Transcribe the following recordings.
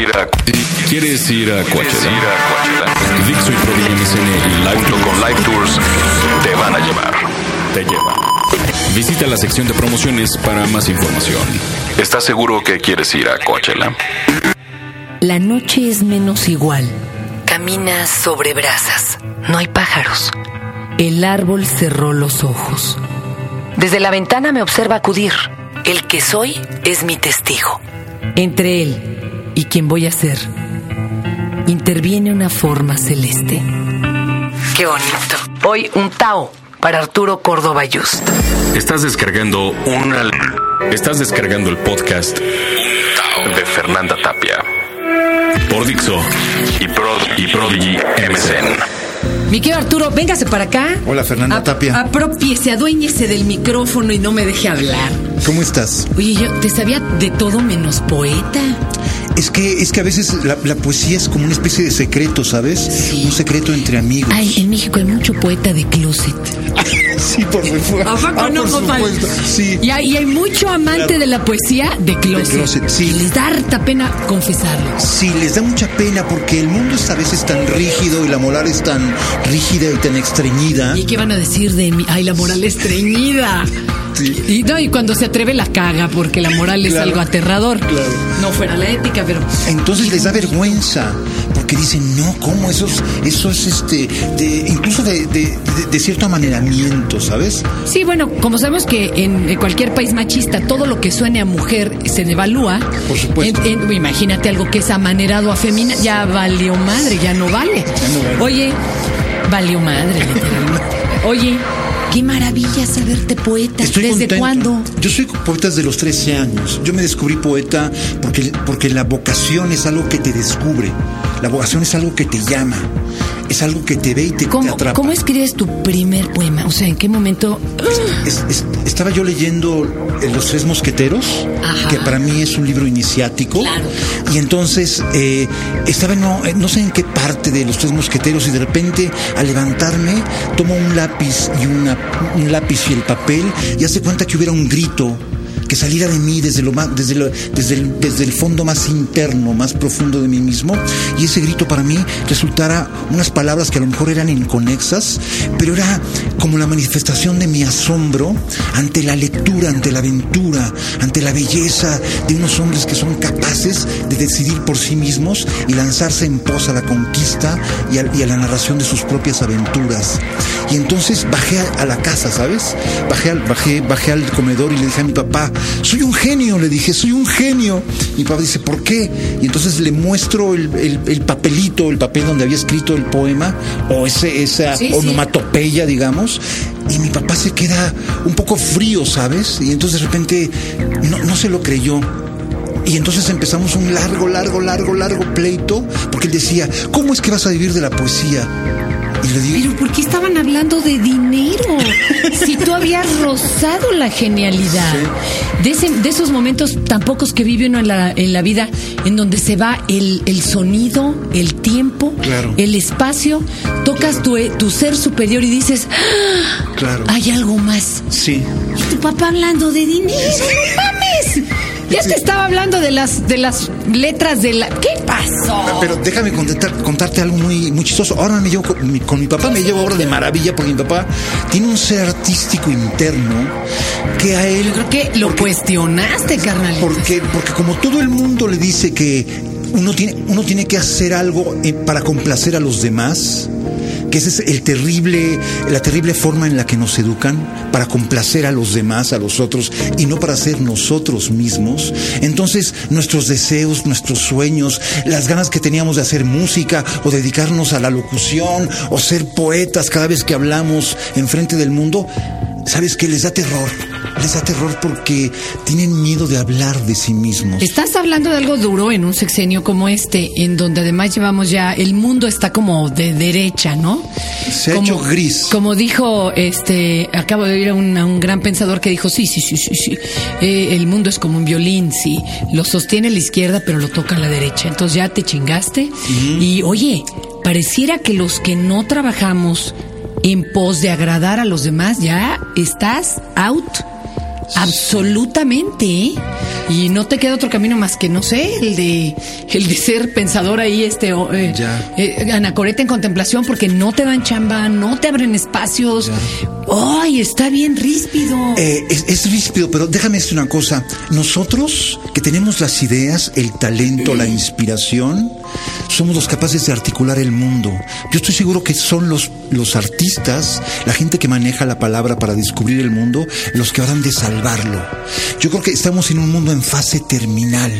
ir a ¿Quieres ir a ¿Quieres ir Coachella? Dixo y MSN y Live Junto con Live Tours te van a llevar. te llevan. Visita la sección de promociones para más información. ¿Estás seguro que quieres ir a Coachella? La noche es menos igual. Caminas sobre brasas. No hay pájaros. El árbol cerró los ojos. Desde la ventana me observa acudir. El que soy es mi testigo. Entre él y quien voy a ser, interviene una forma celeste. Qué bonito. Hoy un Tao para Arturo Córdoba Just. Estás descargando Una Estás descargando el podcast de Fernanda Tapia por Dixo. y, Prod y Prodigy MSN. Mi querido Arturo, véngase para acá. Hola, Fernanda Ap- Tapia. Apropiese, aduéñese del micrófono y no me deje hablar. ¿Cómo estás? Oye, yo te sabía de todo menos poeta. Es que, es que a veces la, la poesía es como una especie de secreto, ¿sabes? Sí. Un secreto entre amigos. Ay, en México hay mucho poeta de closet. sí, por supuesto. ¿A poco Ah, no, por supuesto. Sí. Y hay, y hay mucho amante Claro. de la poesía de closet. closet, sí. Les da harta pena confesarlo. Sí, les da mucha pena porque el mundo es a veces tan rígido y la moral es tan rígida y tan estreñida. ¿Y qué van a decir de mí? Ay, la moral estreñida. Sí. Y, no, y cuando se atreve la caga, porque la moral es algo aterrador. Claro. No fuera la ética, pero. Entonces les da vergüenza porque dicen, no, ¿cómo? Eso es, eso es este, de, incluso de, de- de- de cierto amaneramiento, ¿sabes? Sí, bueno, como sabemos que en cualquier país machista todo lo que suene a mujer se devalúa. Por supuesto. En- en- imagínate algo que es amanerado a femina, ya valió madre, ya no vale. no vale. Oye, valió madre, literalmente. Oye, qué maravilla saberte poeta. Estoy ¿Desde contento. cuándo? Yo soy poeta desde los 13 años. Yo me descubrí poeta porque, porque la vocación es algo que te descubre. La vocación es algo que te llama. Es algo que te ve y te, te ¿Cómo, atrapa. ¿Cómo escribes tu primer poema? O sea, ¿en qué momento? Es- es- estaba yo leyendo eh, Los Tres Mosqueteros, Ajá. que para mí es un libro iniciático. Claro. Y entonces eh, estaba no, eh, no sé en qué parte de Los Tres Mosqueteros y de repente al levantarme tomo un lápiz y una, un lápiz y el papel y hace cuenta que hubiera un grito que saliera de mí desde lo más, desde, desde, el, desde el fondo más interno, más profundo de mí mismo, y ese grito para mí resultara unas palabras que a lo mejor eran inconexas, pero era como la manifestación de mi asombro ante la lectura, ante la aventura, ante la belleza de unos hombres que son capaces de decidir por sí mismos y lanzarse en pos a la conquista y a la narración de sus propias aventuras. Y entonces bajé a, a la casa, ¿sabes? Bajé al, bajé, bajé al comedor y le dije a mi papá, soy un genio, le dije, soy un genio. Mi papá dice, ¿por qué? Y entonces le muestro el, el- el papelito, el papel donde había escrito el poema, o ese, esa Sí, sí. onomatopeya, digamos. Y mi papá se queda un poco frío, ¿sabes? Y entonces de repente no, no se lo creyó. Y entonces empezamos un largo, largo, largo, largo pleito, porque él decía, ¿cómo es que vas a vivir de la poesía? Y le digo, Pero ¿por qué estaban hablando de dinero? Si tú habías rozado la genialidad. De, ese- de esos momentos tan pocos que vive uno en la, en la vida, en donde se va el, el sonido, el tiempo, Claro. el espacio, tocas tu, tu ser superior y dices, "Ah, claro, hay algo más. sí. Y tu papá hablando de dinero, no mames. Ya te estaba hablando de las, de las letras de la... ¿Qué pasó? Pero déjame contar- contarte algo muy, muy chistoso. Ahora me llevo con mi, con mi papá, me llevo ahora de maravilla, porque mi papá tiene un ser artístico interno que a él... Yo creo que lo cuestionaste, carnal. Porque, porque como todo el mundo le dice que uno tiene, uno tiene que hacer algo eh, para complacer a los demás, que esa es el terrible, la terrible forma en la que nos educan, para complacer a los demás, a los otros, y no para ser nosotros mismos. Entonces, nuestros deseos, nuestros sueños, las ganas que teníamos de hacer música, o dedicarnos a la locución, o ser poetas cada vez que hablamos enfrente del mundo, ¿sabes qué? Les da terror. Les da terror porque tienen miedo de hablar de sí mismos. Estás hablando de algo duro en un sexenio como este, en donde además llevamos ya, el mundo está como de derecha, ¿no? Se ha Como- hecho gris. Como dijo, este, acabo de oír a un, a un gran pensador que dijo, sí, sí, sí, sí, sí, eh, el mundo es como un violín, sí, lo sostiene la izquierda pero lo toca la derecha, entonces ya te chingaste. Y oye, pareciera que los que no trabajamos en pos de agradar a los demás, ya estás out. Absolutamente, ¿eh? Y no te queda otro camino más que, no sé, el de, el de ser pensador ahí, este, eh, Ya. eh, anacoreta en contemplación, porque no te dan chamba, no te abren espacios. ¡Ay, está bien ríspido! Eh, es, es ríspido, pero déjame decir una cosa. Nosotros, que tenemos las ideas, el talento, la inspiración, somos los capaces de articular el mundo. Yo estoy seguro que son los, los artistas, la gente que maneja la palabra para descubrir el mundo, los que habrán de salvarlo. Yo creo que estamos en un mundo en fase terminal.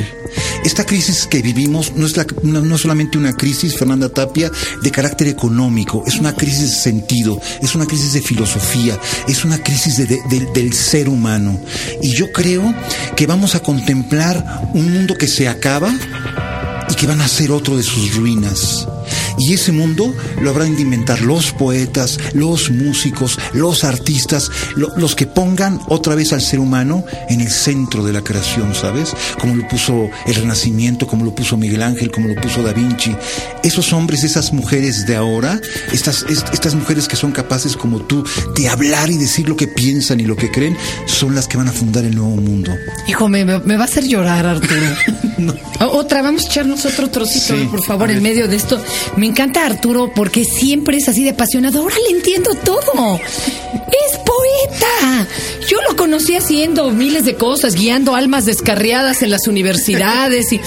Esta crisis que vivimos no es, la, no, es solamente una crisis, Fernanda Tapia, de carácter económico, es una crisis de sentido, es una crisis de filosofía, es una crisis de- del ser humano. Y yo creo que vamos a contemplar un mundo que se acaba y que van a ser otro de sus ruinas. Y ese mundo lo habrán de inventar los poetas, los músicos, los artistas, lo- los que pongan otra vez al ser humano en el centro de la creación, ¿sabes? Como lo puso el Renacimiento, como lo puso Miguel Ángel, como lo puso Da Vinci. Esos hombres, esas mujeres de ahora, estas, est- estas mujeres que son capaces como tú de hablar y decir lo que piensan y lo que creen, son las que van a fundar el nuevo mundo. Hijo, me, me va a hacer llorar, Arturo. O- Otra, vamos a echarnos otro trocito, Sí, por favor, en medio de esto. Me encanta Arturo porque siempre es así de apasionado. Ahora le entiendo todo. Es poeta. Yo lo conocí haciendo miles de cosas, guiando almas descarriadas en las universidades y,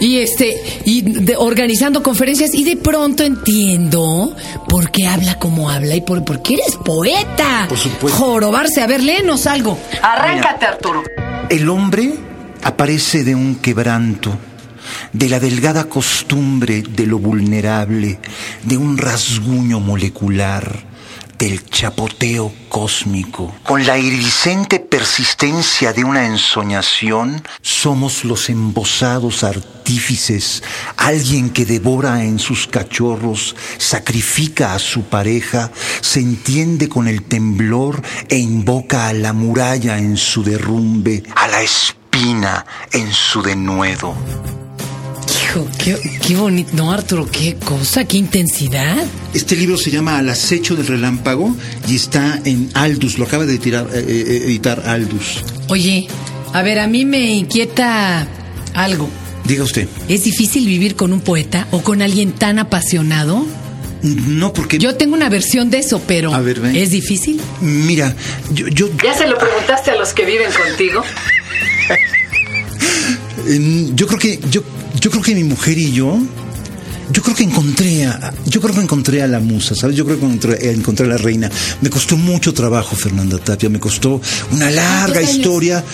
y este y de- organizando conferencias y de pronto entiendo por qué habla como habla y por, por qué eres poeta. Por supuesto. Jorobarse, a ver, léenos algo. Arráncate, Arturo. El hombre aparece de un quebranto, de la delgada costumbre de lo vulnerable, de un rasguño molecular, del chapoteo cósmico. Con la iridiscente persistencia de una ensoñación, somos los embosados artífices, alguien que devora en sus cachorros, sacrifica a su pareja, se entiende con el temblor e invoca a la muralla en su derrumbe, a la espina en su denuedo. Hijo, qué, qué bonito. No, Arturo, qué cosa, qué intensidad. Este libro se llama Al acecho del relámpago y está en Aldus, lo acaba de tirar- eh, eh, editar Aldus. Oye, a ver, a mí me inquieta algo. Diga usted. ¿Es difícil vivir con un poeta o con alguien tan apasionado? No, porque... Yo tengo una versión de eso, pero A ver, ven. ¿es difícil? Mira, yo, yo, ¿Ya se lo preguntaste a los que viven contigo? yo creo que yo, yo creo que mi mujer y yo yo creo que encontré a, yo creo que encontré a la musa, ¿sabes? Yo creo que encontré, encontré a la reina. Me costó mucho trabajo, Fernanda Tapia, me costó una larga historia.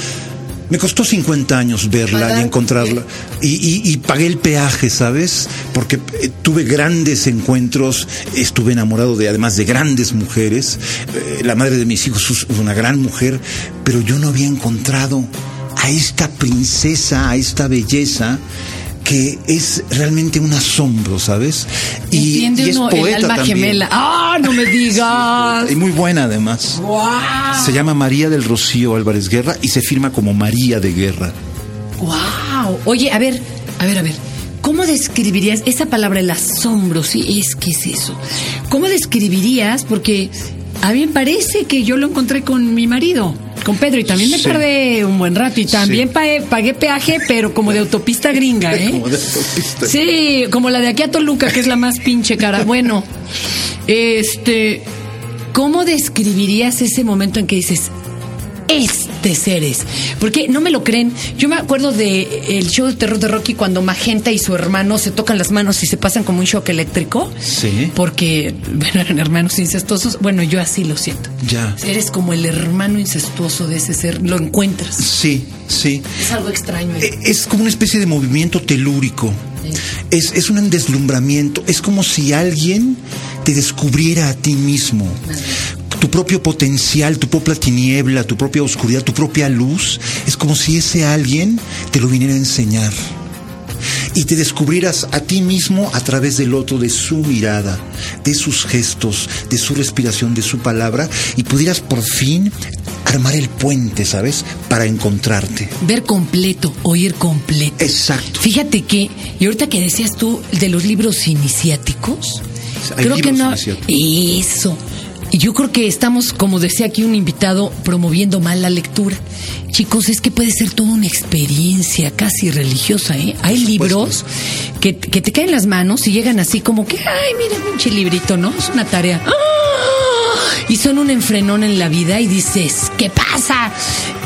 Me costó 50 años verla y encontrarla. Y, y- y pagué el peaje, ¿sabes? Porque eh, tuve grandes encuentros, estuve enamorado de, además de grandes mujeres. Eh, la madre de mis hijos es una gran mujer, pero yo no había encontrado a esta princesa, a esta belleza que es realmente un asombro, ¿sabes? Y, es uno el poeta alma también. gemela. ¡Ah, no me digas! Y muy buena además. Se llama María del Rocío Álvarez Guerra y se firma como María de Guerra. ¡Wow! Oye, a ver, a ver, a ver. ¿Cómo describirías esa palabra, el asombro? Sí, es que es eso. ¿Cómo describirías? Porque a mí me parece que yo lo encontré con mi marido, con Pedro, y también me Sí. tardé un buen rato y también pagué, pagué peaje, pero como de autopista gringa, ¿eh? Como de autopista. Sí, como la de aquí a Toluca, que es la más pinche cara. Bueno, este, ¿cómo describirías ese momento en que dices, este seres? Porque no me lo creen. Yo me acuerdo de el show de terror de Rocky cuando Magenta y su hermano se tocan las manos y se pasan como un shock eléctrico. Sí. Porque, bueno, eran hermanos incestuosos. Bueno, yo así lo siento. Ya. Eres como el hermano incestuoso de ese ser. Lo encuentras. Sí, sí. Es algo extraño. ¿eh? Es como una especie de movimiento telúrico. Es, es un deslumbramiento. Es como si alguien te descubriera a ti mismo. Tu propio potencial, tu propia tiniebla, tu propia oscuridad, tu propia luz. Es como si ese alguien te lo viniera a enseñar. Y te descubrieras a ti mismo a través del otro, de su mirada, de sus gestos, de su respiración, de su palabra, y pudieras por fin armar el puente, ¿sabes? Para encontrarte. Ver completo, oír completo. Exacto. Fíjate que, y ahorita que decías tú de los libros iniciáticos, Hay creo que no. iniciáticos. Eso. Y yo creo que estamos, como decía aquí un invitado, promoviendo mal la lectura. Chicos, es que puede ser toda una experiencia casi religiosa, ¿eh? Hay libros que, que te caen las manos y llegan así como que, ay, mira, pinche librito, ¿no? Es una tarea. ¡Ah! Y son un enfrenón en la vida y dices, ¿qué pasa?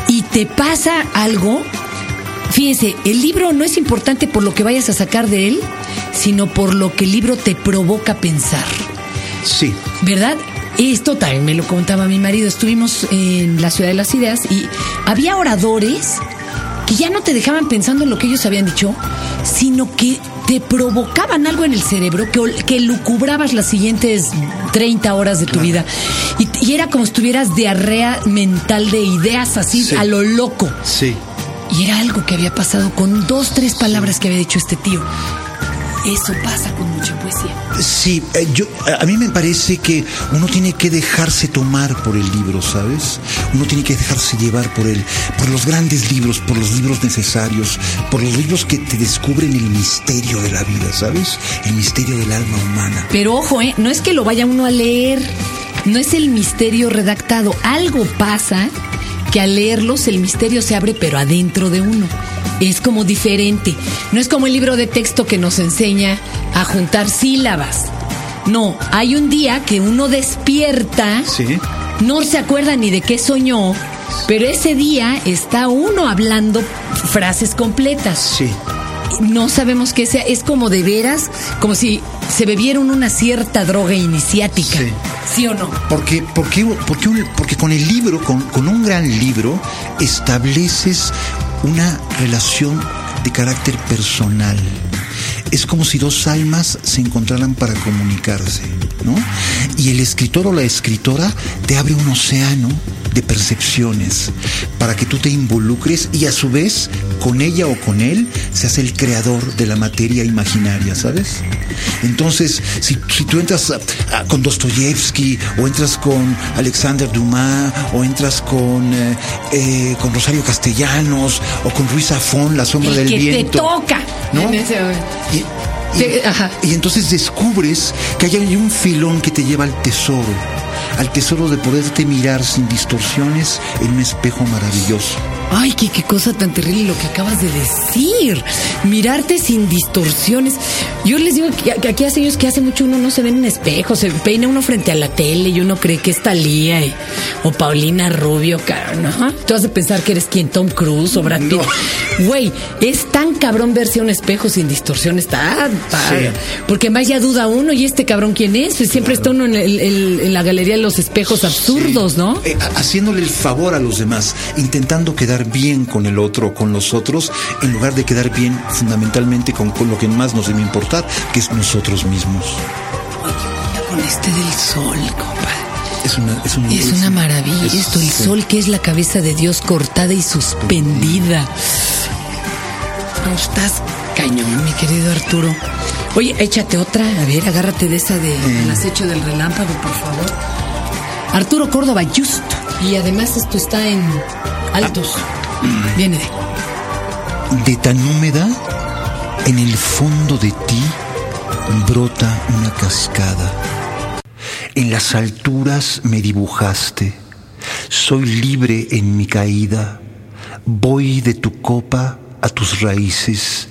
Y te pasa algo. Fíjense, el libro no es importante por lo que vayas a sacar de él, sino por lo que el libro te provoca pensar. Sí. ¿Verdad? Esto también me lo contaba mi marido. Estuvimos en la Ciudad de las Ideas y había oradores que ya no te dejaban pensando en lo que ellos habían dicho, sino que te provocaban algo en el cerebro que, que lucubrabas las siguientes 30 horas de tu vida. Y, y era como si tuvieras diarrea mental de ideas así Sí. a lo loco. Sí. Y era algo que había pasado con dos, tres palabras que había dicho este tío. Eso pasa con mucha poesía. Sí, eh, yo, a mí me parece que uno tiene que dejarse tomar por el libro, ¿sabes? Uno tiene que dejarse llevar por él, por los grandes libros, por los libros necesarios, por los libros que te descubren el misterio de la vida, ¿sabes? El misterio del alma humana. Pero ojo, ¿eh? no es que lo vaya uno a leer, no es el misterio redactado. Algo pasa que al leerlos el misterio se abre, pero adentro de uno. Es como diferente. No es como el libro de texto que nos enseña a juntar sílabas. No, hay un día que uno despierta, Sí. no se acuerda ni de qué soñó, pero ese día está uno hablando frases completas Sí. no sabemos qué sea, es como de veras, como si se bebieron una cierta droga iniciática. Sí. ¿Sí o no? Porque, porque, porque, un- porque con el libro, con, con un gran libro, estableces una relación de carácter personal. Es como si dos almas se encontraran para comunicarse, ¿no? Y el escritor o la escritora te abre un océano de percepciones para que tú te involucres y a su vez con ella o con él se hace el creador de la materia imaginaria, ¿sabes? Entonces, si, si tú entras a- a- con Dostoyevsky o entras con Alexander Dumas o entras con, eh, eh, con Rosario Castellanos o con Ruiz Zafón, La sombra El del que viento. te toca. ¿no? en ese momento. Y, y- Te- ajá. y entonces descubres que hay un filón que te lleva al tesoro, al tesoro de poderte mirar sin distorsiones en un espejo maravilloso. Ay, qué, qué cosa tan terrible lo que acabas de decir. Mirarte sin distorsiones. Yo les digo que, aquí hace años que hace mucho uno no se ve en un espejo, se peina uno frente a la tele y uno cree que es Talía o Paulina Rubio, cabrón. ¿no? Tú has de pensar que eres quien, Tom Cruise o Brad Pitt. Güey, es tan cabrón verse a un espejo sin distorsión, está padre. Porque más ya duda uno, ¿y este cabrón quién es? Pues siempre está uno en, el- el- en la galería de los espejos absurdos, ¿no? Eh, ha- haciéndole el favor a los demás, intentando quedar bien con el otro, con los otros, en lugar de quedar bien fundamentalmente con, con lo que más nos debe importar, que es nosotros mismos. Con este del sol, compadre. Es una, es un- Es una maravilla es- esto, el sí. sol que es la cabeza de Dios cortada y suspendida. No, estás cañón, mi querido Arturo. Oye, échate otra, a ver, agárrate de esa de El acecho del relámpago, por favor. Arturo Córdoba, just. Y además esto está en altos. Viene de. De tan húmeda, en el fondo de ti brota una cascada. En las alturas me dibujaste. Soy libre en mi caída. Voy de tu copa a tus raíces.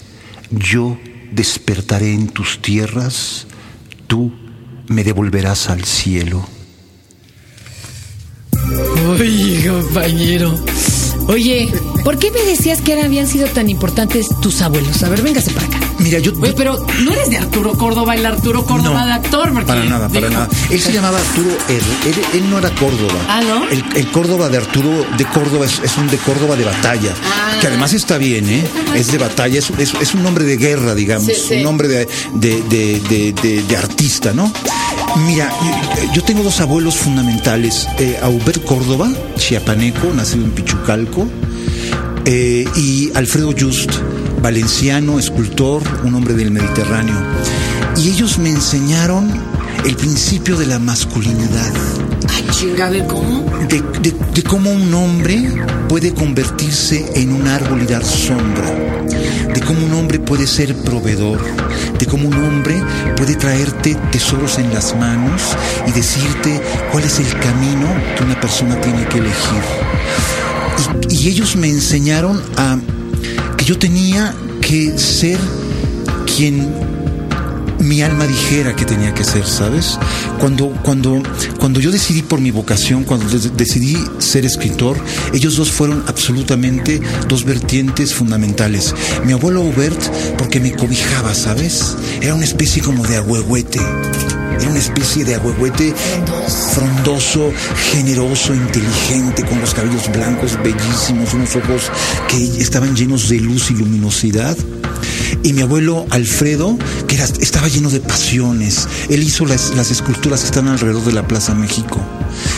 Yo despertaré en tus tierras. Tú me devolverás al cielo. Oye, compañero. Oye, ¿por qué me decías que eran- habían sido tan importantes tus abuelos? A ver, véngase para acá. Mira, yo... Oye, pero no eres de Arturo Córdoba, el Arturo Córdoba No, de actor, porque Para nada, para nada. Él se llamaba Arturo R. Él, él no era Córdoba. Ah, ¿no? El, el Córdoba de Arturo de Córdoba es, es un de Córdoba de batalla. Ah. Que además está bien, ¿eh? Es de batalla, es, es- es un nombre de guerra, digamos. Sí, sí. Un nombre de- de artista, ¿no? Mira, yo, yo tengo dos abuelos fundamentales. Eh, Aubert Córdoba, chiapaneco, nacido en Pichucalco. eh, y Alfredo Just, valenciano, escultor, un hombre del Mediterráneo. Y ellos me enseñaron el principio de la masculinidad. Chinga, ver, ¿cómo? de, de- de cómo un hombre puede convertirse en un árbol y dar sombra, de cómo un hombre puede ser proveedor, de cómo un hombre puede traerte tesoros en las manos y decirte cuál es el camino que una persona tiene que elegir. Y, y ellos me enseñaron a que yo tenía que ser quien mi alma dijera que tenía que ser, ¿sabes? Cuando, cuando, cuando yo decidí por mi vocación, cuando de- decidí ser escritor, ellos dos fueron absolutamente dos vertientes fundamentales. Mi abuelo Hubert, porque me cobijaba, ¿sabes? Era una especie como de agüehuete. Era una especie de agüehuete frondoso, generoso, inteligente, con los cabellos blancos, bellísimos, unos ojos que estaban llenos de luz y luminosidad. Y mi abuelo Alfredo, que estaba lleno de pasiones. Él hizo las, las esculturas que están alrededor de la Plaza México.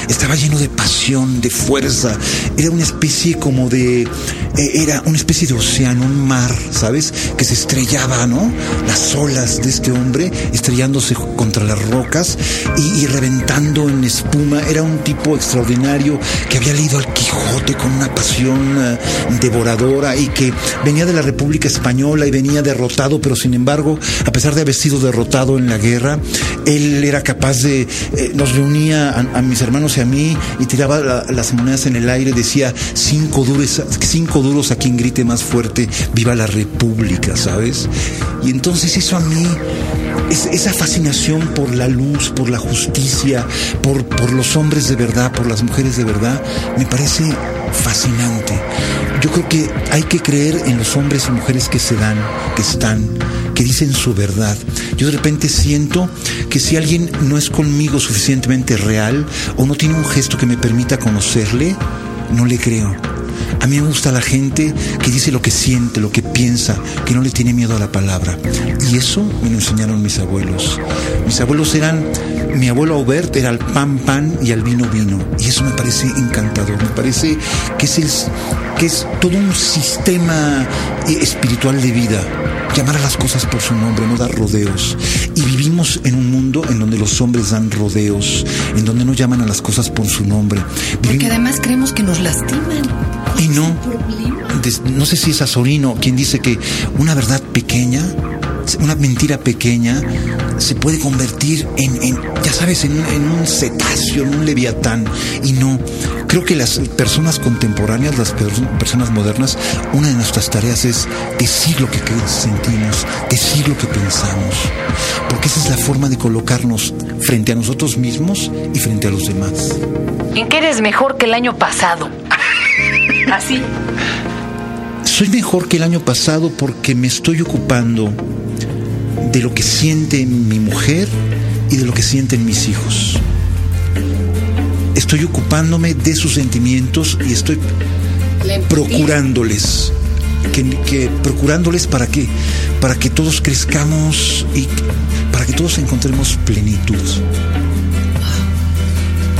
Estaba lleno de pasión, de fuerza. Era una especie como de... eh, era una especie de océano, un mar, ¿sabes? Que se estrellaba, ¿no? Las olas de este hombre estrellándose contra las rocas y, y reventando en espuma. Era un tipo extraordinario que había leído al Quijote con una pasión eh, devoradora y que venía de la República Española y venía derrotado, pero sin embargo, a pesar de haber sido derrotado en la guerra, él era capaz de, eh, nos reunía a, a mis hermanos y a mí y tiraba la- las monedas en el aire, decía cinco duros, cinco duros a quien grite más fuerte, viva la República, ¿sabes? Y entonces eso a mí, es- esa fascinación por la luz, por la justicia, por, por los hombres de verdad, por las mujeres de verdad, me parece fascinante. Yo creo que hay que creer en los hombres y mujeres que se dan, que están, que dicen su verdad. Yo de repente siento que si alguien no es conmigo suficientemente real o no tiene un gesto que me permita conocerle, no le creo. A mí me gusta la gente que dice lo que siente, lo que piensa, que no le tiene miedo a la palabra. Y eso me lo enseñaron mis abuelos. Mis abuelos eran, mi abuelo Aubert era al pan pan y al vino vino. Y eso me parece encantador. Me parece que es, el- que es todo un sistema eh, espiritual de vida. Llamar a las cosas por su nombre, no dar rodeos. Y vivimos en un mundo en donde los hombres dan rodeos, en donde no llaman a las cosas por su nombre. Porque Vivimos- además creemos que nos lastiman. Y no, no sé si es Azorino quien dice que una verdad pequeña, una mentira pequeña, se puede convertir en, en, ya sabes, en, un- en un cetáceo, en un leviatán. Y no, creo que las personas contemporáneas, las per- personas modernas, una de nuestras tareas es decir lo que sentimos, decir lo que pensamos. Porque esa es la forma de colocarnos frente a nosotros mismos y frente a los demás. ¿En qué eres mejor que el año pasado? Así. Soy mejor que el año pasado porque me estoy ocupando de lo que siente mi mujer y de lo que sienten mis hijos. Estoy ocupándome de sus sentimientos y estoy procurándoles. Que, que- procurándoles para que para que todos crezcamos y para que todos encontremos plenitud.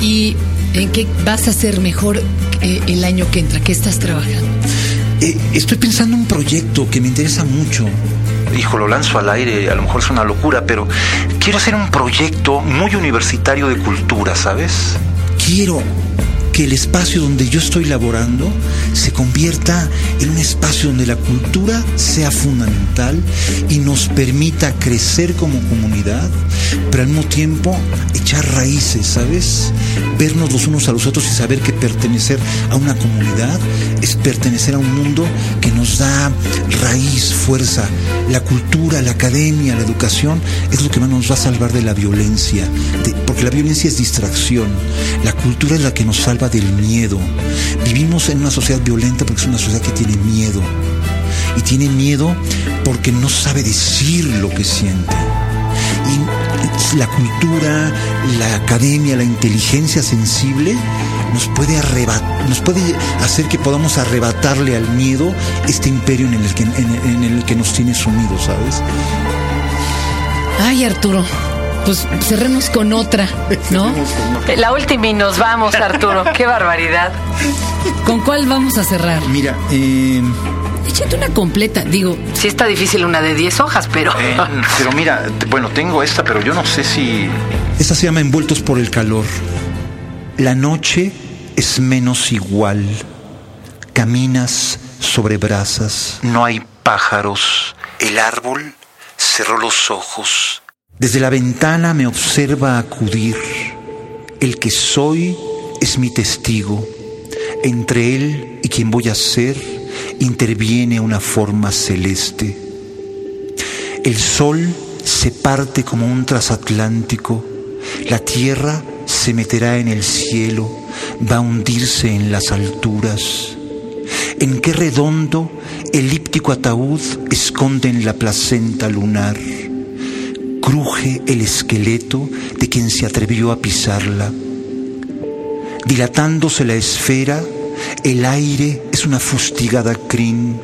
¿Y en qué vas a ser mejor eh, el año que entra? ¿Qué estás trabajando? Eh, estoy pensando en un proyecto que me interesa mucho. Hijo, lo lanzo al aire, a lo mejor es una locura, pero quiero hacer un proyecto muy universitario de cultura, ¿sabes? Quiero que el espacio donde yo estoy laborando se convierta en un espacio donde la cultura sea fundamental y nos permita crecer como comunidad, pero al mismo tiempo echar raíces, ¿sabes? Vernos los unos a los otros y saber que pertenecer a una comunidad es pertenecer a un mundo que nos da raíz, fuerza. La cultura, la academia, la educación es lo que más nos va a salvar de la violencia, porque la violencia es distracción. La cultura es la que nos salva del miedo. Vivimos en una sociedad violenta porque es una sociedad que tiene miedo. Y tiene miedo porque no sabe decir lo que siente. Y la cultura, la academia, la inteligencia sensible nos puede arrebatar, nos puede hacer que podamos arrebatarle al miedo este imperio en el que, en- en el que nos tiene sumidos, ¿sabes? Ay, Arturo, pues cerremos con otra, ¿no? La última y nos vamos, Arturo. Qué barbaridad. ¿Con cuál vamos a cerrar? Mira, eh, Échate una completa, digo, Sí está difícil una de 10 hojas, pero... pero mira, bueno, tengo esta, pero yo no sé si... Esta se llama Envueltos por el calor. La noche es menos igual. Caminas sobre brasas. No hay pájaros. El árbol cerró los ojos. Desde la ventana me observa acudir. El que soy es mi testigo. Entre él y quien voy a ser interviene una forma celeste. El sol se parte como un transatlántico. La tierra se meterá en el cielo, va a hundirse en las alturas. En qué redondo, elíptico ataúd esconden la placenta lunar. Cruje el esqueleto de quien se atrevió a pisarla. Dilatándose la esfera, el aire es una fustigada crin.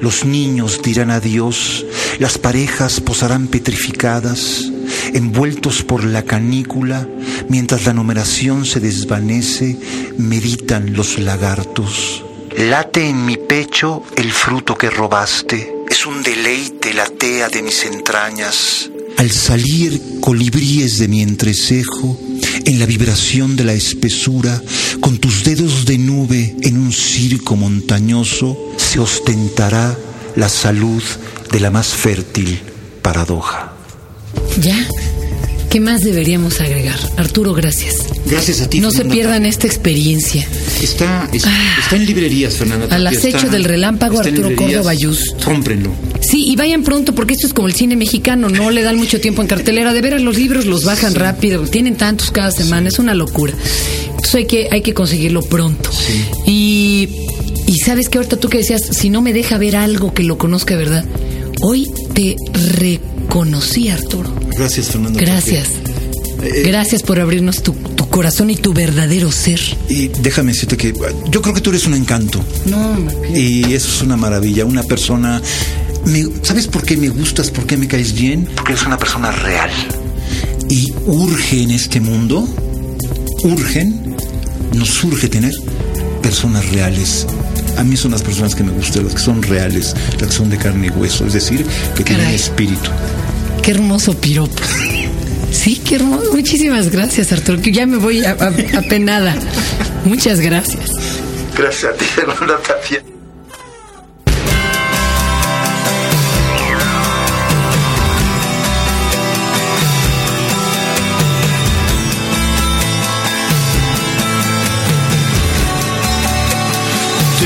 Los niños dirán adiós, las parejas posarán petrificadas, envueltos por la canícula, mientras la numeración se desvanece, meditan los lagartos. Late en mi pecho el fruto que robaste, es un deleite la tea de mis entrañas. Al salir colibríes de mi entrecejo, en la vibración de la espesura, con tus dedos de nube en un circo montañoso, se ostentará la salud de la más fértil paradoja. ¿Ya? ¿Qué más deberíamos agregar? Arturo, gracias. Gracias a ti. No se pierdan esta experiencia. Está, es- Ah. está en librerías, Fernanda. Al acecho está- del relámpago, Arturo. Córdoba Just. Cómprenlo. Sí, y vayan pronto porque esto es como el cine mexicano, no le dan mucho tiempo en cartelera. De veras, los libros los bajan rápido, tienen tantos cada semana, es una locura. Entonces hay que, hay que conseguirlo pronto. Y, y sabes que ahorita tú que decías, si no me deja ver algo que lo conozca verdad, hoy te reconocí, Arturo. Gracias, Fernanda. Gracias. Eh, Gracias por abrirnos tu, tu corazón y tu verdadero ser. Y déjame decirte que yo creo que tú eres un encanto. No, Y eso es una maravilla. Una persona. me- ¿Sabes por qué me gustas? ¿Por qué me caes bien? Porque eres una persona real. Y urge en este mundo, urgen, nos urge tener personas reales. A mí son las personas que me gustan, las que son reales, las que son de carne y hueso, es decir, que tienen espíritu. Qué hermoso piropo. Sí, qué hermoso. Muchísimas gracias, Arturo. Que ya me voy apenada. Muchas gracias. Gracias a ti, Fernanda Tapia.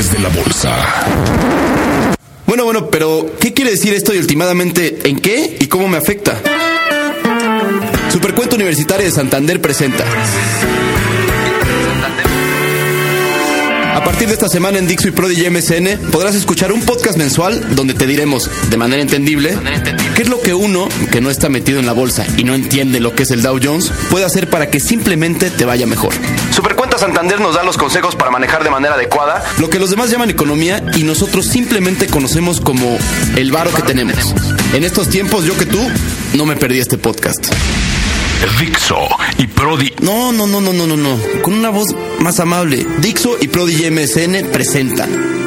De la bolsa. Bueno, bueno, pero ¿qué quiere decir esto y últimamente en qué y cómo me afecta? Supercuento Universitaria de Santander presenta A partir de esta semana en Dixo y Prodigy MSN podrás escuchar un podcast mensual donde te diremos, de manera entendible, qué es lo que uno, que no está metido en la bolsa y no entiende lo que es el Dow Jones, puede hacer para que simplemente te vaya mejor. Supercuenta Santander nos da los consejos para manejar de manera adecuada. Lo que los demás llaman economía y nosotros simplemente conocemos como el varo que tenemos. En estos tiempos, yo que tú, no me perdí este podcast. Dixo y Prodi. No, no, no, no, no, no, no. Con una voz más amable. Dixo y Prodigy MSN presentan